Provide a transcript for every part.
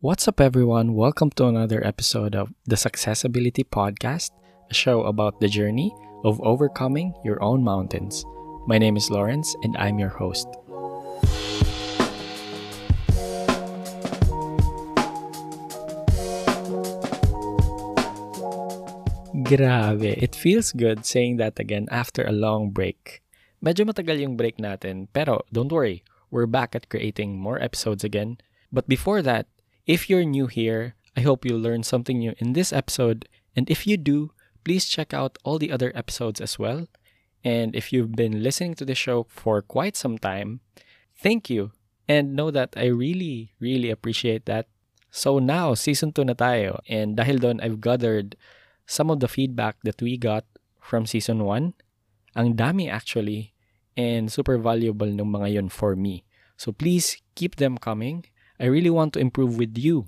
What's up, everyone? Welcome to another episode of the Successability Podcast, a show about the journey of overcoming your own mountains. My name is Lawrence, and I'm your host. Grabe, it feels good saying that again after a long break. Medyo matagal yung break natin, pero don't worry, we're back at creating more episodes again. But before that, if you're new here, I hope you'll learn something new in this episode. And if you do, please check out all the other episodes as well. And if you've been listening to the show for quite some time, thank you. And know that I really, really appreciate that. So now, season 2 na tayo. And dahil doon, I've gathered some of the feedback that we got from season 1. Ang dami actually. And super valuable ng mga yun for me. So please keep them coming. I really want to improve with you.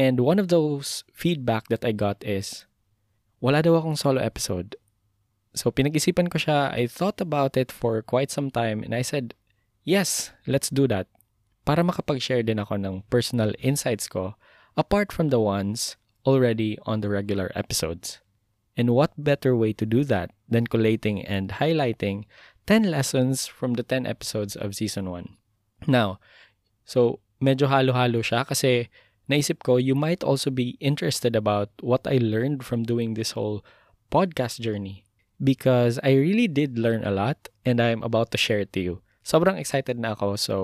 And one of those feedback that I got is, wala daw akong solo episode. So pinag-isipan ko siya, I thought about it for quite some time and I said, yes, let's do that. Para makapag-share din ako ng personal insights ko apart from the ones already on the regular episodes. And what better way to do that than collating and highlighting 10 lessons from the 10 episodes of season 1. Now, so medyo halo-halo siya kasi naisip ko you might also be interested about what I learned from doing this whole podcast journey because I really did learn a lot and I'm about to share it to you. Sobrang excited na ako so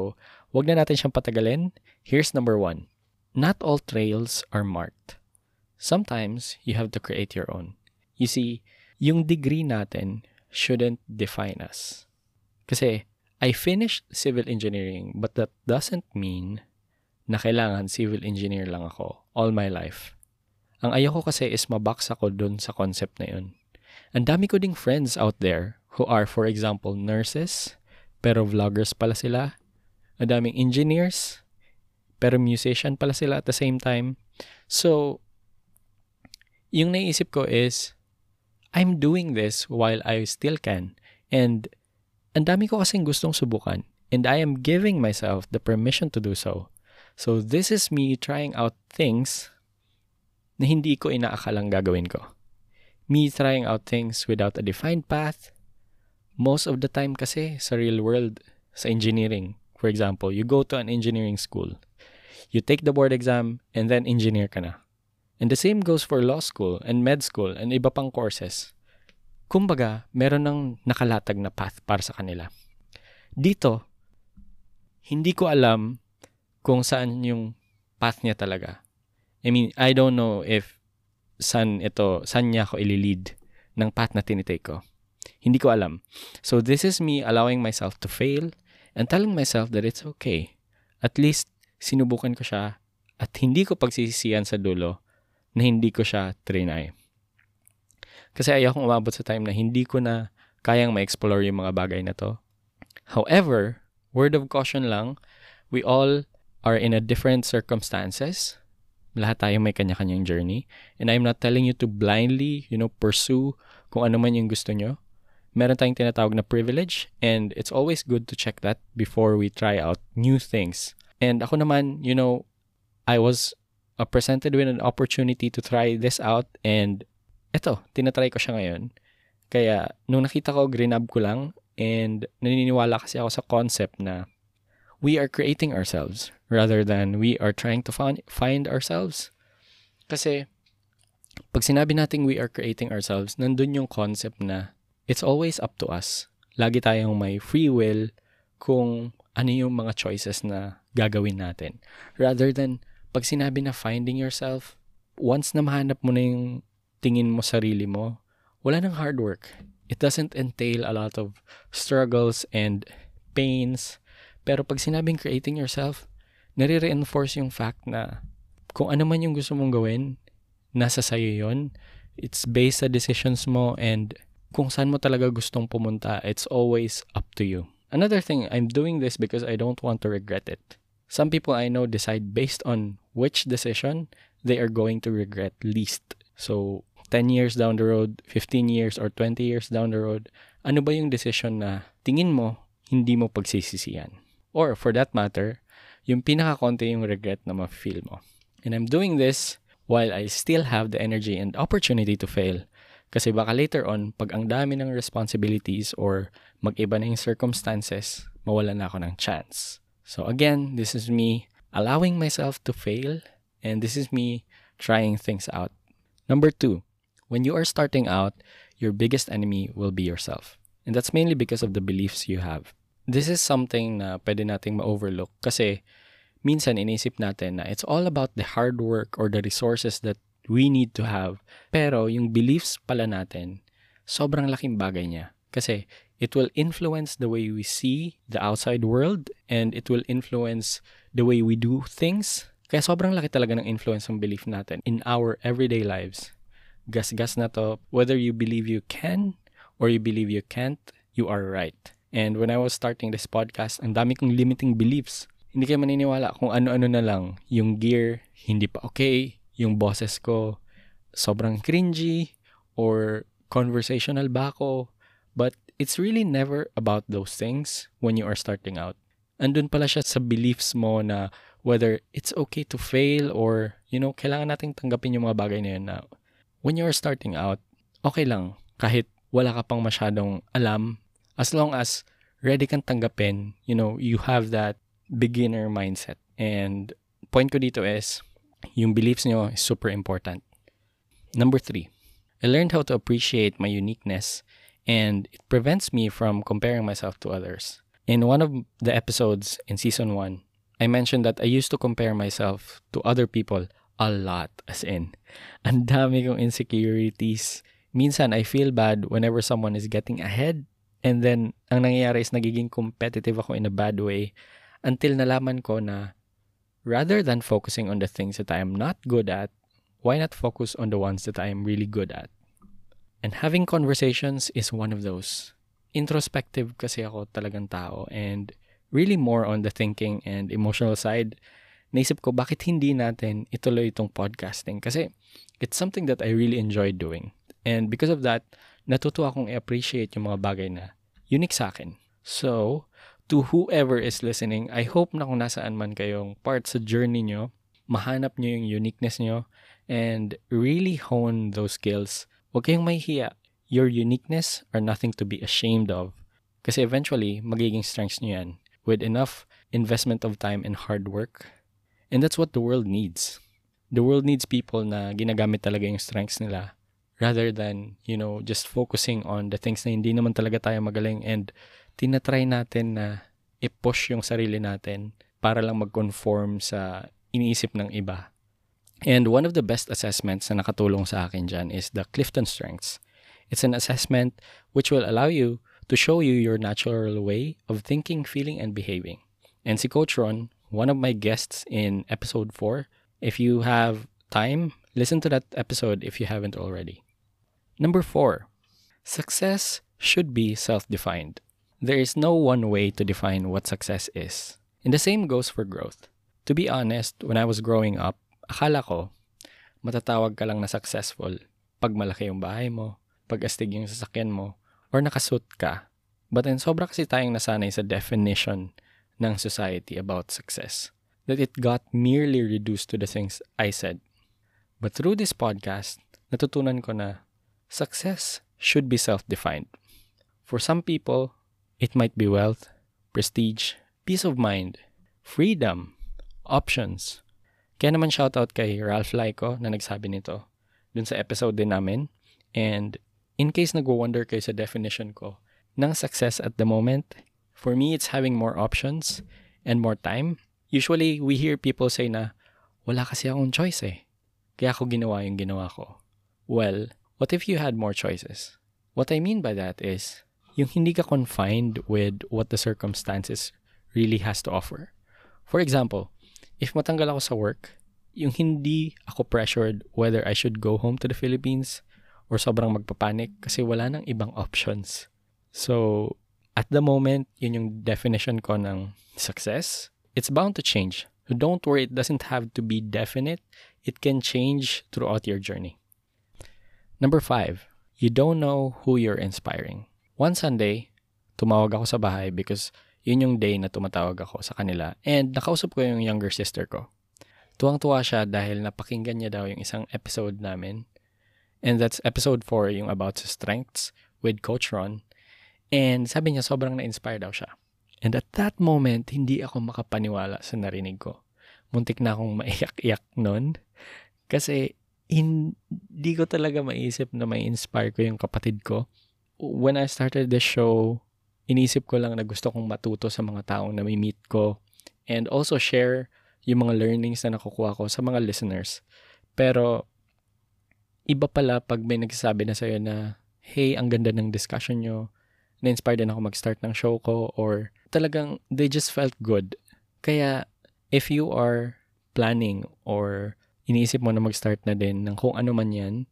wag na natin siyang patagalin. Here's number one. Not all trails are marked. Sometimes you have to create your own. You see, yung degree natin shouldn't define us. Kasi I finished civil engineering but that doesn't mean na kailangan civil engineer lang ako all my life. Ang ayoko kasi is mabox ako dun sa concept na yun. Ang dami ko ding friends out there who are for example nurses pero vloggers pala sila. Ang daming engineers pero musician pala sila at the same time. So, yung naisip ko is, I'm doing this while I still can. And ang dami ko kasing gustong subukan. And I am giving myself the permission to do so. So this is me trying out things na hindi ko inaakalang gagawin ko. Me trying out things without a defined path. Most of the time kasi sa real world, sa engineering, for example, you go to an engineering school. You take the board exam and then engineer ka na. And the same goes for law school and med school and iba pang courses. Kumbaga, meron ng nakalatag na path para sa kanila. Dito, hindi ko alam kung saan yung path niya talaga. I mean, I don't know if saan ito, saan niya ako ililid ng path na tinitake ko. Hindi ko alam. So this is me allowing myself to fail and telling myself that it's okay. At least, sinubukan ko siya at hindi ko pagsisisiyan sa dulo na hindi ko siya trinay. Kasi ayokong umabot sa time na hindi ko na kayang ma-explore yung mga bagay na to. However, word of caution lang, we all are in a different circumstances. Lahat tayo may kanya-kanyang journey. And I'm not telling you to blindly, you know, pursue kung ano man yung gusto nyo. Meron tayong tinatawag na privilege and it's always good to check that before we try out new things. And ako naman, you know, I was presented with an opportunity to try this out and eto, tinatry ko siya ngayon. Kaya, nung nakita ko, grinab ko lang and naniniwala kasi ako sa concept na we are creating ourselves rather than we are trying to find, ourselves. Kasi, pag sinabi nating we are creating ourselves, nandun yung concept na it's always up to us. Lagi tayong may free will kung ano yung mga choices na gagawin natin. Rather than, pag sinabi na finding yourself, once na mahanap mo na yung tingin mo sarili mo, wala nang hard work. It doesn't entail a lot of struggles and pains. Pero pag sinabing creating yourself, nare-reinforce yung fact na kung ano man yung gusto mong gawin, nasa sayo yon. It's based sa decisions mo and kung saan mo talaga gustong pumunta, it's always up to you. Another thing, I'm doing this because I don't want to regret it. Some people I know decide based on which decision they are going to regret least. So, 10 years down the road, 15 years, or 20 years down the road, ano ba yung decision na tingin mo hindi mo pagsisisiyan? Or for that matter, yung pinaka-konti yung regret na ma-feel mo. And I'm doing this while I still have the energy and opportunity to fail. Kasi baka later on, pag ang dami ng responsibilities or mag-iba na yung circumstances, mawala na ako ng chance. So again, this is me allowing myself to fail and this is me trying things out. Number two, when you are starting out, your biggest enemy will be yourself. And that's mainly because of the beliefs you have. This is something na pwede nating ma-overlook kasi minsan inisip natin na it's all about the hard work or the resources that we need to have. Pero yung beliefs pala natin, sobrang laking bagay niya. Kasi it will influence the way we see the outside world and it will influence the way we do things. Kaya sobrang laki talaga ng influence ng belief natin in our everyday lives. Gas-gas na to, whether you believe you can or you believe you can't, you are right. And when I was starting this podcast, ang dami kong limiting beliefs hindi kayo maniniwala kung ano-ano na lang. Yung gear, hindi pa okay. Yung bosses ko, sobrang cringy. Or conversational ba ako. But it's really never about those things when you are starting out. Andun pala siya sa beliefs mo na whether it's okay to fail or, you know, kailangan nating tanggapin yung mga bagay na yun na when you are starting out, okay lang. Kahit wala ka pang masyadong alam, as long as ready kang tanggapin, you know, you have that beginner mindset. And point ko dito is, yung beliefs nyo is super important. Number three, I learned how to appreciate my uniqueness and it prevents me from comparing myself to others. In one of the episodes in season one, I mentioned that I used to compare myself to other people a lot, as in, ang dami kong insecurities. Minsan, I feel bad whenever someone is getting ahead and then ang nangyayari is nagiging competitive ako in a bad way until nalaman ko na rather than focusing on the things that I am not good at, why not focus on the ones that I am really good at? And having conversations is one of those. Introspective kasi ako talagang tao and really more on the thinking and emotional side. Naisip ko bakit hindi natin ituloy itong podcasting kasi it's something that I really enjoy doing. And because of that, natuto akong i-appreciate yung mga bagay na unique sa akin. So, to whoever is listening, I hope na kung nasaan man kayong part sa journey nyo, mahanap nyo yung uniqueness nyo and really hone those skills. Huwag kayong mahihiya. Your uniqueness are nothing to be ashamed of. Kasi eventually, magiging strengths nyo yan with enough investment of time and hard work. And that's what the world needs. The world needs people na ginagamit talaga yung strengths nila rather than, you know, just focusing on the things na hindi naman talaga tayo magaling and tinatry natin na i-push yung sarili natin para lang mag-conform sa iniisip ng iba. And one of the best assessments na nakatulong sa akin dyan is the Clifton Strengths. It's an assessment which will allow you to show you your natural way of thinking, feeling, and behaving. And si Coach Ron, one of my guests in episode 4, if you have time, listen to that episode if you haven't already. Number 4, success should be self-defined. There is no one way to define what success is. And the same goes for growth. To be honest, when I was growing up, akala ko, matatawag ka lang na successful pag malaki yung bahay mo, pag astig yung sasakyan mo, or nakasuit ka. But then sobra kasi tayong nasanay sa definition ng society about success that it got merely reduced to the things I said. But through this podcast, natutunan ko na success should be self-defined. For some people, It might be wealth, prestige, peace of mind, freedom, options. Kaya naman shoutout kay Ralph Laiko na nagsabi nito dun sa episode din namin. And in case nagwo-wonder kayo sa definition ko ng success at the moment, for me, it's having more options and more time. Usually, we hear people say na, wala kasi akong choice eh. Kaya ako ginawa yung ginawa ko. Well, what if you had more choices? What I mean by that is, yung hindi ka confined with what the circumstances really has to offer. For example, if matanggal ako sa work, yung hindi ako pressured whether I should go home to the Philippines or sobrang magpapanik kasi wala nang ibang options. So, at the moment, yun yung definition ko ng success. It's bound to change. So don't worry, it doesn't have to be definite. It can change throughout your journey. Number five, you don't know who you're inspiring. One Sunday, tumawag ako sa bahay because yun yung day na tumatawag ako sa kanila and nakausap ko yung younger sister ko. Tuwang-tuwa siya dahil napakinggan niya daw yung isang episode namin. And that's episode 4, yung about sa strengths with Coach Ron. And sabi niya sobrang na-inspire daw siya. And at that moment, hindi ako makapaniwala sa narinig ko. Muntik na akong maiyak-iyak nun. Kasi hindi ko talaga maisip na may inspire ko yung kapatid ko. When I started the show, inisip ko lang na gusto kong matuto sa mga taong na may meet ko and also share yung mga learnings na nakukuha ko sa mga listeners. Pero, iba pala pag may nagsasabi na sa'yo na, hey, ang ganda ng discussion nyo, na-inspire din ako mag-start ng show ko, or talagang they just felt good. Kaya, if you are planning or iniisip mo na mag-start na din ng kung ano man yan,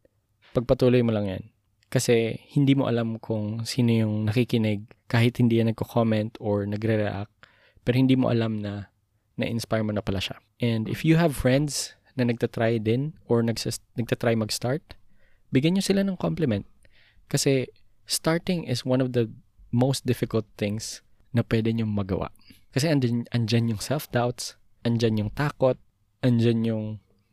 pagpatuloy mo lang yan. Kasi hindi mo alam kung sino yung nakikinig kahit hindi yan nagko-comment or nagre-react, pero hindi mo alam na na-inspire mo na pala siya. And if you have friends na nagtatry din or nagsas- nagtatry mag-start, bigyan nyo sila ng compliment. Kasi starting is one of the most difficult things na pwede nyo magawa. Kasi andyan, andyan yung self-doubts, andyan yung takot, andyan yung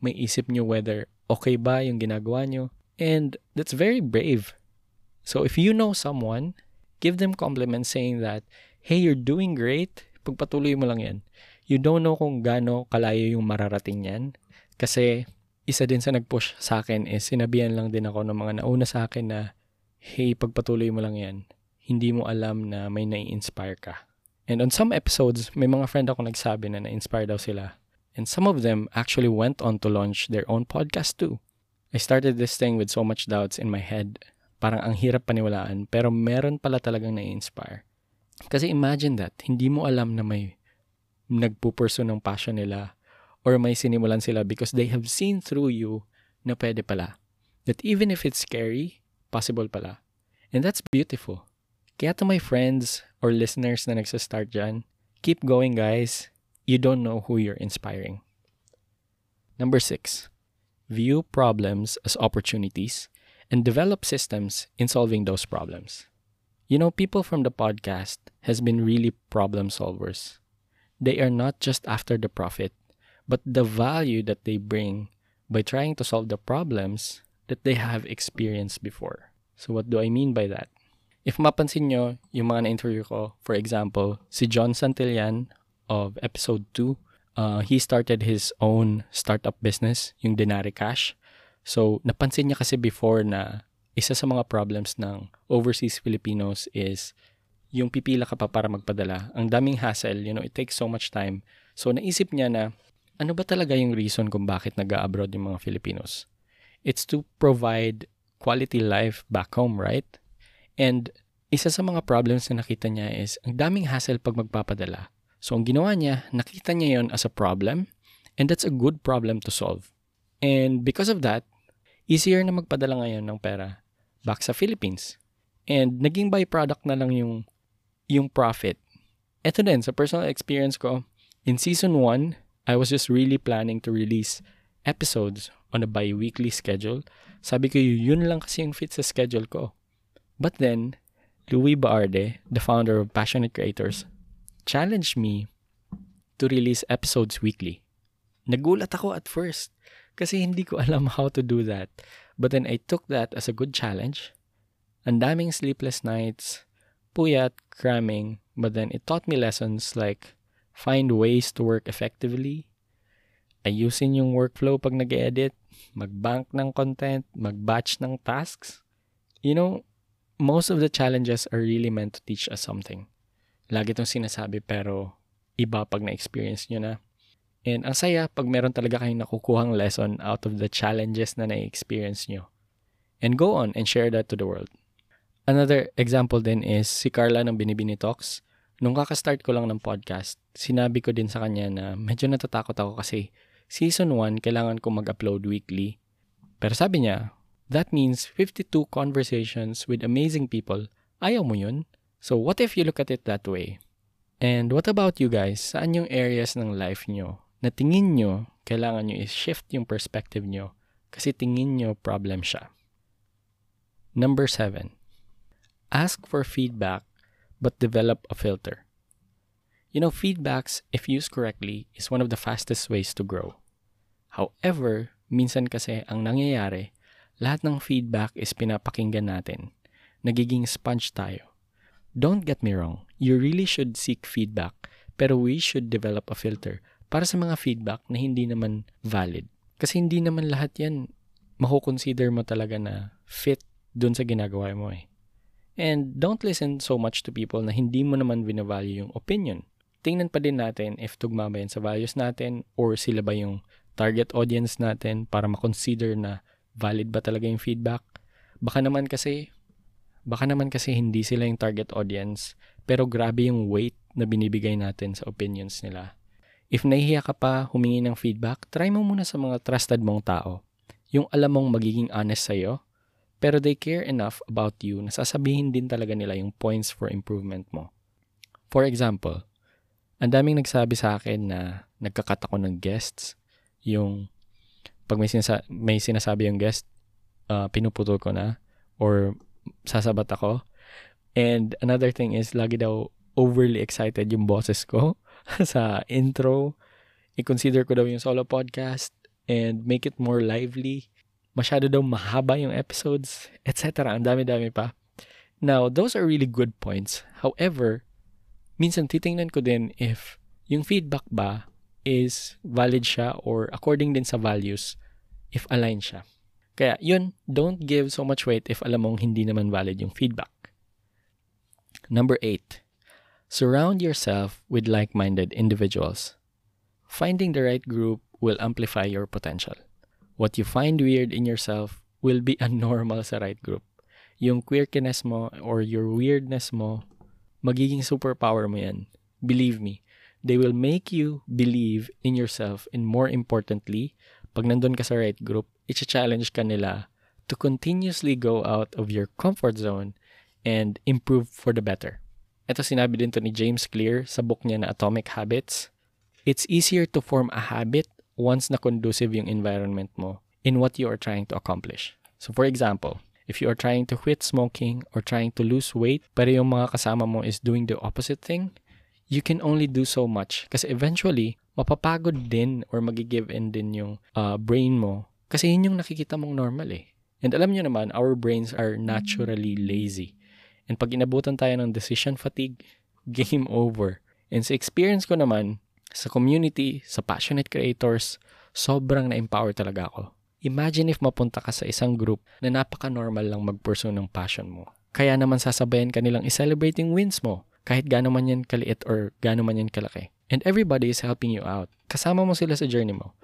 may isip nyo whether okay ba yung ginagawa nyo. And that's very brave. So if you know someone, give them compliments saying that, hey, you're doing great, pagpatuloy mo lang yan you don't know kung gaano kalayo yung mararating yan. Kasi isa din sa nag-push sa akin is sinabihan lang din ako ng mga nauna sa akin na, hey, pagpatuloy mo lang yan. Hindi mo alam na may nai-inspire ka. And on some episodes, may mga friend ako nagsabi na na-inspire daw sila. And some of them actually went on to launch their own podcast too. I started this thing with so much doubts in my head. Parang ang hirap paniwalaan, pero meron pala talagang na-inspire. Kasi imagine that, hindi mo alam na may nagpupurso ng passion nila or may sinimulan sila because they have seen through you na pwede pala. That even if it's scary, possible pala. And that's beautiful. Kaya to my friends or listeners na nagsastart dyan, keep going guys. You don't know who you're inspiring. Number six, view problems as opportunities and develop systems in solving those problems. You know, people from the podcast has been really problem solvers they are not just after the profit, but the value that they bring by trying to solve the problems that they have experienced before. So what do I mean by that? If mapansin nyo, yung mga na-interview ko, for example, si John Santillan of episode 2, uh, he started his own startup business, yung Denari Cash. So, napansin niya kasi before na isa sa mga problems ng overseas Filipinos is yung pipila ka pa para magpadala. Ang daming hassle, you know, it takes so much time. So naisip niya na ano ba talaga yung reason kung bakit nag-abroad yung mga Filipinos? It's to provide quality life back home, right? And isa sa mga problems na nakita niya is ang daming hassle pag magpapadala. So ang ginawa niya, nakita niya yon as a problem and that's a good problem to solve. And because of that, easier na magpadala ngayon ng pera back sa Philippines. And naging byproduct na lang yung yung profit. Ito din, sa personal experience ko, in season 1, I was just really planning to release episodes on a bi-weekly schedule. Sabi ko, yun lang kasi yung fit sa schedule ko. But then, Louis Baarde, the founder of Passionate Creators, challenged me to release episodes weekly. Nagulat ako at first kasi hindi ko alam how to do that. But then I took that as a good challenge. Ang daming sleepless nights, puyat, cramming, but then it taught me lessons like find ways to work effectively, ayusin yung workflow pag nag-edit, mag-bank ng content, mag-batch ng tasks. You know, most of the challenges are really meant to teach us something. Lagi itong sinasabi pero iba pag na-experience nyo na. And ang saya pag meron talaga kayong nakukuhang lesson out of the challenges na na-experience nyo. And go on and share that to the world. Another example din is si Carla ng Binibini Talks. Nung kakastart ko lang ng podcast, sinabi ko din sa kanya na medyo natatakot ako kasi season 1 kailangan ko mag-upload weekly. Pero sabi niya, that means 52 conversations with amazing people. Ayaw mo yun? So what if you look at it that way? And what about you guys? Saan yung areas ng life nyo na tingin nyo kailangan nyo is-shift yung perspective nyo kasi tingin nyo problem siya? Number 7 ask for feedback, but develop a filter. You know, feedbacks, if used correctly, is one of the fastest ways to grow. However, minsan kasi ang nangyayari, lahat ng feedback is pinapakinggan natin. Nagiging sponge tayo. Don't get me wrong, you really should seek feedback, pero we should develop a filter para sa mga feedback na hindi naman valid. Kasi hindi naman lahat yan makukonsider mo talaga na fit dun sa ginagawa mo eh. And don't listen so much to people na hindi mo naman binavalue yung opinion. Tingnan pa din natin if tugma ba yan sa values natin or sila ba yung target audience natin para makonsider na valid ba talaga yung feedback. Baka naman kasi Baka naman kasi hindi sila yung target audience, pero grabe yung weight na binibigay natin sa opinions nila. If nahihiya ka pa humingi ng feedback, try mo muna sa mga trusted mong tao. Yung alam mong magiging honest sa'yo, pero they care enough about you na sasabihin din talaga nila yung points for improvement mo. For example, ang daming nagsabi sa akin na nagkakat ako ng guests, yung pag may, sinasa- may sinasabi yung guest, uh, pinuputol ko na, or sasabat ako. And another thing is, lagi daw overly excited yung boses ko sa intro. I-consider ko daw yung solo podcast and make it more lively. Masyado daw mahaba yung episodes, etc. Ang dami-dami pa. Now, those are really good points. However, minsan titingnan ko din if yung feedback ba is valid siya or according din sa values if aligned siya. Kaya yun, don't give so much weight if alam mong hindi naman valid yung feedback. Number 8. Surround yourself with like-minded individuals. Finding the right group will amplify your potential. What you find weird in yourself will be a normal sa right group. Yung quirkiness mo or your weirdness mo, magiging superpower mo yan. Believe me, they will make you believe in yourself and more importantly, pag nandun ka sa right group, i-challenge ka nila to continuously go out of your comfort zone and improve for the better. Ito sinabi din to ni James Clear sa book niya na Atomic Habits. It's easier to form a habit once na conducive yung environment mo in what you are trying to accomplish. So for example, if you are trying to quit smoking or trying to lose weight, pero yung mga kasama mo is doing the opposite thing, you can only do so much. Kasi eventually, mapapagod din or magigive in din yung uh, brain mo. Kasi yun yung nakikita mong normal eh. And alam nyo naman, our brains are naturally lazy. And pag inabutan tayo ng decision fatigue, game over. And sa experience ko naman, sa community, sa passionate creators, sobrang na-empower talaga ako. Imagine if mapunta ka sa isang group na napaka-normal lang mag-pursue ng passion mo. Kaya naman sasabayan ka nilang i-celebrate yung wins mo kahit gaano man yan kaliit or gaano man yan kalaki. And everybody is helping you out. Kasama mo sila sa journey mo.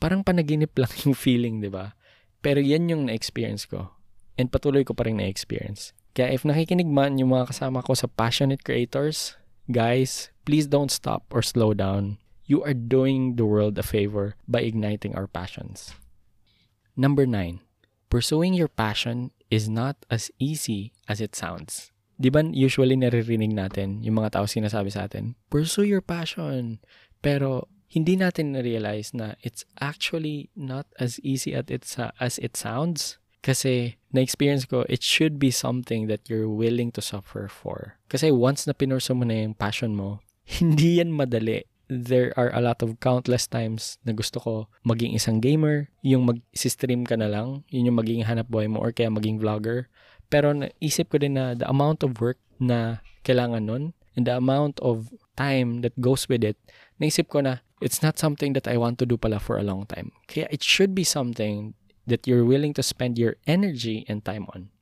Parang panaginip lang yung feeling, di ba? Pero yan yung na-experience ko. And patuloy ko pa rin na-experience. Kaya if nakikinig man yung mga kasama ko sa passionate creators, guys, please don't stop or slow down. You are doing the world a favor by igniting our passions. Number nine, pursuing your passion is not as easy as it sounds. Di ba usually naririnig natin yung mga tao sinasabi sa atin, pursue your passion. Pero hindi natin na-realize na it's actually not as easy as it, as it sounds. Kasi na-experience ko, it should be something that you're willing to suffer for. Kasi once na pinurso mo na yung passion mo, hindi yan madali. There are a lot of countless times na gusto ko maging isang gamer, yung mag-stream ka na lang, yun yung maging hanap buhay mo or kaya maging vlogger. Pero naisip ko din na the amount of work na kailangan nun and the amount of time that goes with it, naisip ko na it's not something that I want to do pala for a long time. Kaya it should be something that you're willing to spend your energy and time on.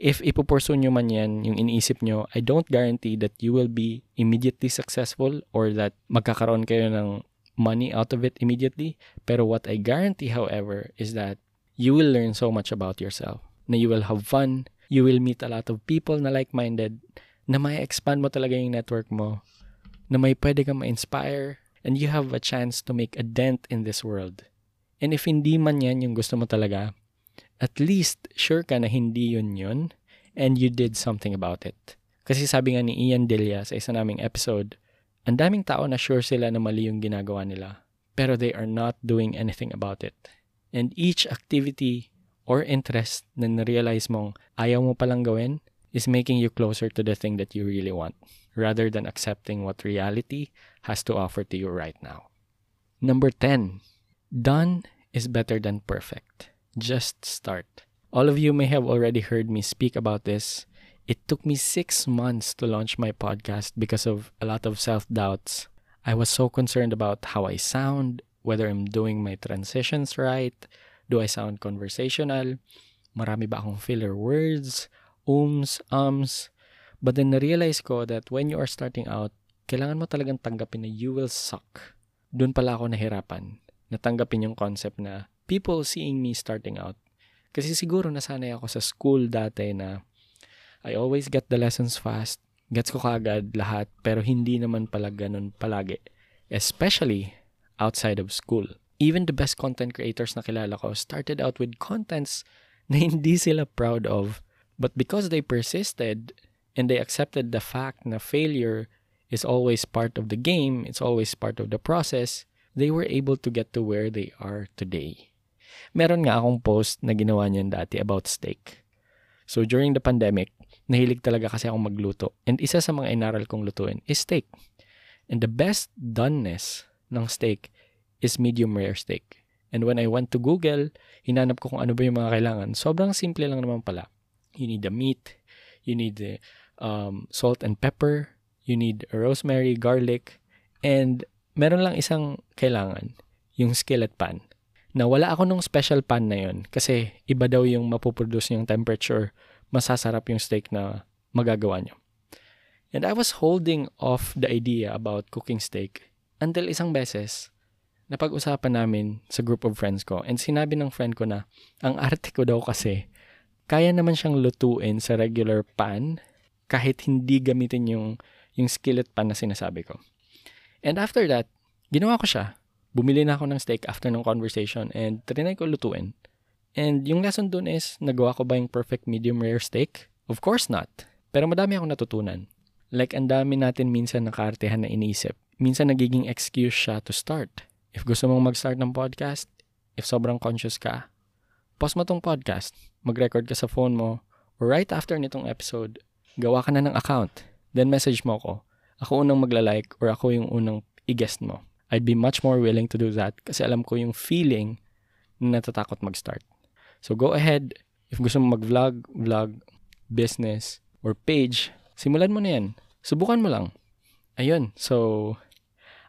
If ipupurso nyo man yan, yung iniisip nyo, I don't guarantee that you will be immediately successful or that magkakaroon kayo ng money out of it immediately. Pero what I guarantee, however, is that you will learn so much about yourself. Na you will have fun, you will meet a lot of people na like-minded, na may expand mo talaga yung network mo, na may pwede kang ma-inspire, and you have a chance to make a dent in this world. And if hindi man yan yung gusto mo talaga, at least sure ka na hindi yun yun, and you did something about it. Kasi sabi nga ni Ian Delia sa isa naming episode, ang daming tao na sure sila na mali yung ginagawa nila, pero they are not doing anything about it. And each activity or interest na na-realize mong ayaw mo palang gawin is making you closer to the thing that you really want rather than accepting what reality has to offer to you right now. Number 10, done is better than perfect. Just start. All of you may have already heard me speak about this. It took me six months to launch my podcast because of a lot of self doubts. I was so concerned about how I sound, whether I'm doing my transitions right, do I sound conversational, marami ba akong filler words, ums, ums. But then na-realize ko that when you are starting out, kailangan mo talagang tanggapin na you will suck. Doon pala ako nahirapan. Natanggapin yung concept na people seeing me starting out. Kasi siguro nasanay ako sa school dati na I always get the lessons fast. Gets ko kagad lahat pero hindi naman pala ganun palagi. Especially outside of school. Even the best content creators na kilala ko started out with contents na hindi sila proud of. But because they persisted and they accepted the fact na failure is always part of the game, it's always part of the process, they were able to get to where they are today. Meron nga akong post na ginawa niyan dati about steak. So during the pandemic, nahilig talaga kasi akong magluto. And isa sa mga inaral kong lutuin is steak. And the best doneness ng steak is medium rare steak. And when I went to Google, hinanap ko kung ano ba yung mga kailangan. Sobrang simple lang naman pala. You need the meat, you need the um, salt and pepper, you need rosemary, garlic, and meron lang isang kailangan, yung skillet pan. Na wala ako nung special pan na yon kasi iba daw yung mapuproduce yung temperature, masasarap yung steak na magagawa nyo. And I was holding off the idea about cooking steak until isang beses, napag-usapan namin sa group of friends ko and sinabi ng friend ko na ang arte ko daw kasi kaya naman siyang lutuin sa regular pan kahit hindi gamitin yung yung skillet pan na sinasabi ko. And after that, ginawa ko siya. Bumili na ako ng steak after ng conversation and trinay ko lutuin. And yung lesson dun is, nagawa ko ba yung perfect medium rare steak? Of course not. Pero madami akong natutunan. Like, ang dami natin minsan nakaartehan na inisip. Minsan nagiging excuse siya to start. If gusto mong mag-start ng podcast, if sobrang conscious ka, pause mo tong podcast, mag-record ka sa phone mo, or right after nitong episode, gawa ka na ng account then message mo ako. Ako unang magla-like or ako yung unang i-guest mo. I'd be much more willing to do that kasi alam ko yung feeling na natatakot mag-start. So go ahead. If gusto mo mag-vlog, vlog, business, or page, simulan mo na yan. Subukan mo lang. Ayun. So,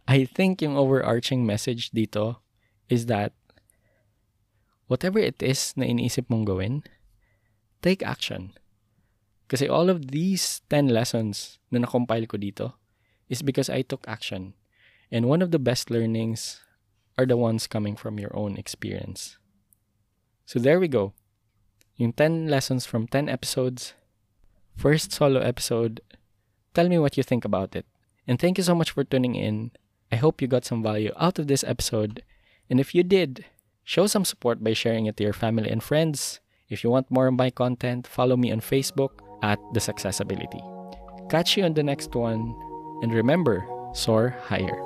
I think yung overarching message dito is that whatever it is na iniisip mong gawin, take action. Kasi all of these 10 lessons na na-compile ko dito is because I took action. And one of the best learnings are the ones coming from your own experience. So there we go. Yung 10 lessons from 10 episodes. First solo episode. Tell me what you think about it. And thank you so much for tuning in. I hope you got some value out of this episode. And if you did, show some support by sharing it to your family and friends. If you want more of my content, follow me on Facebook at the Successability. Catch you on the next one, and remember, soar higher.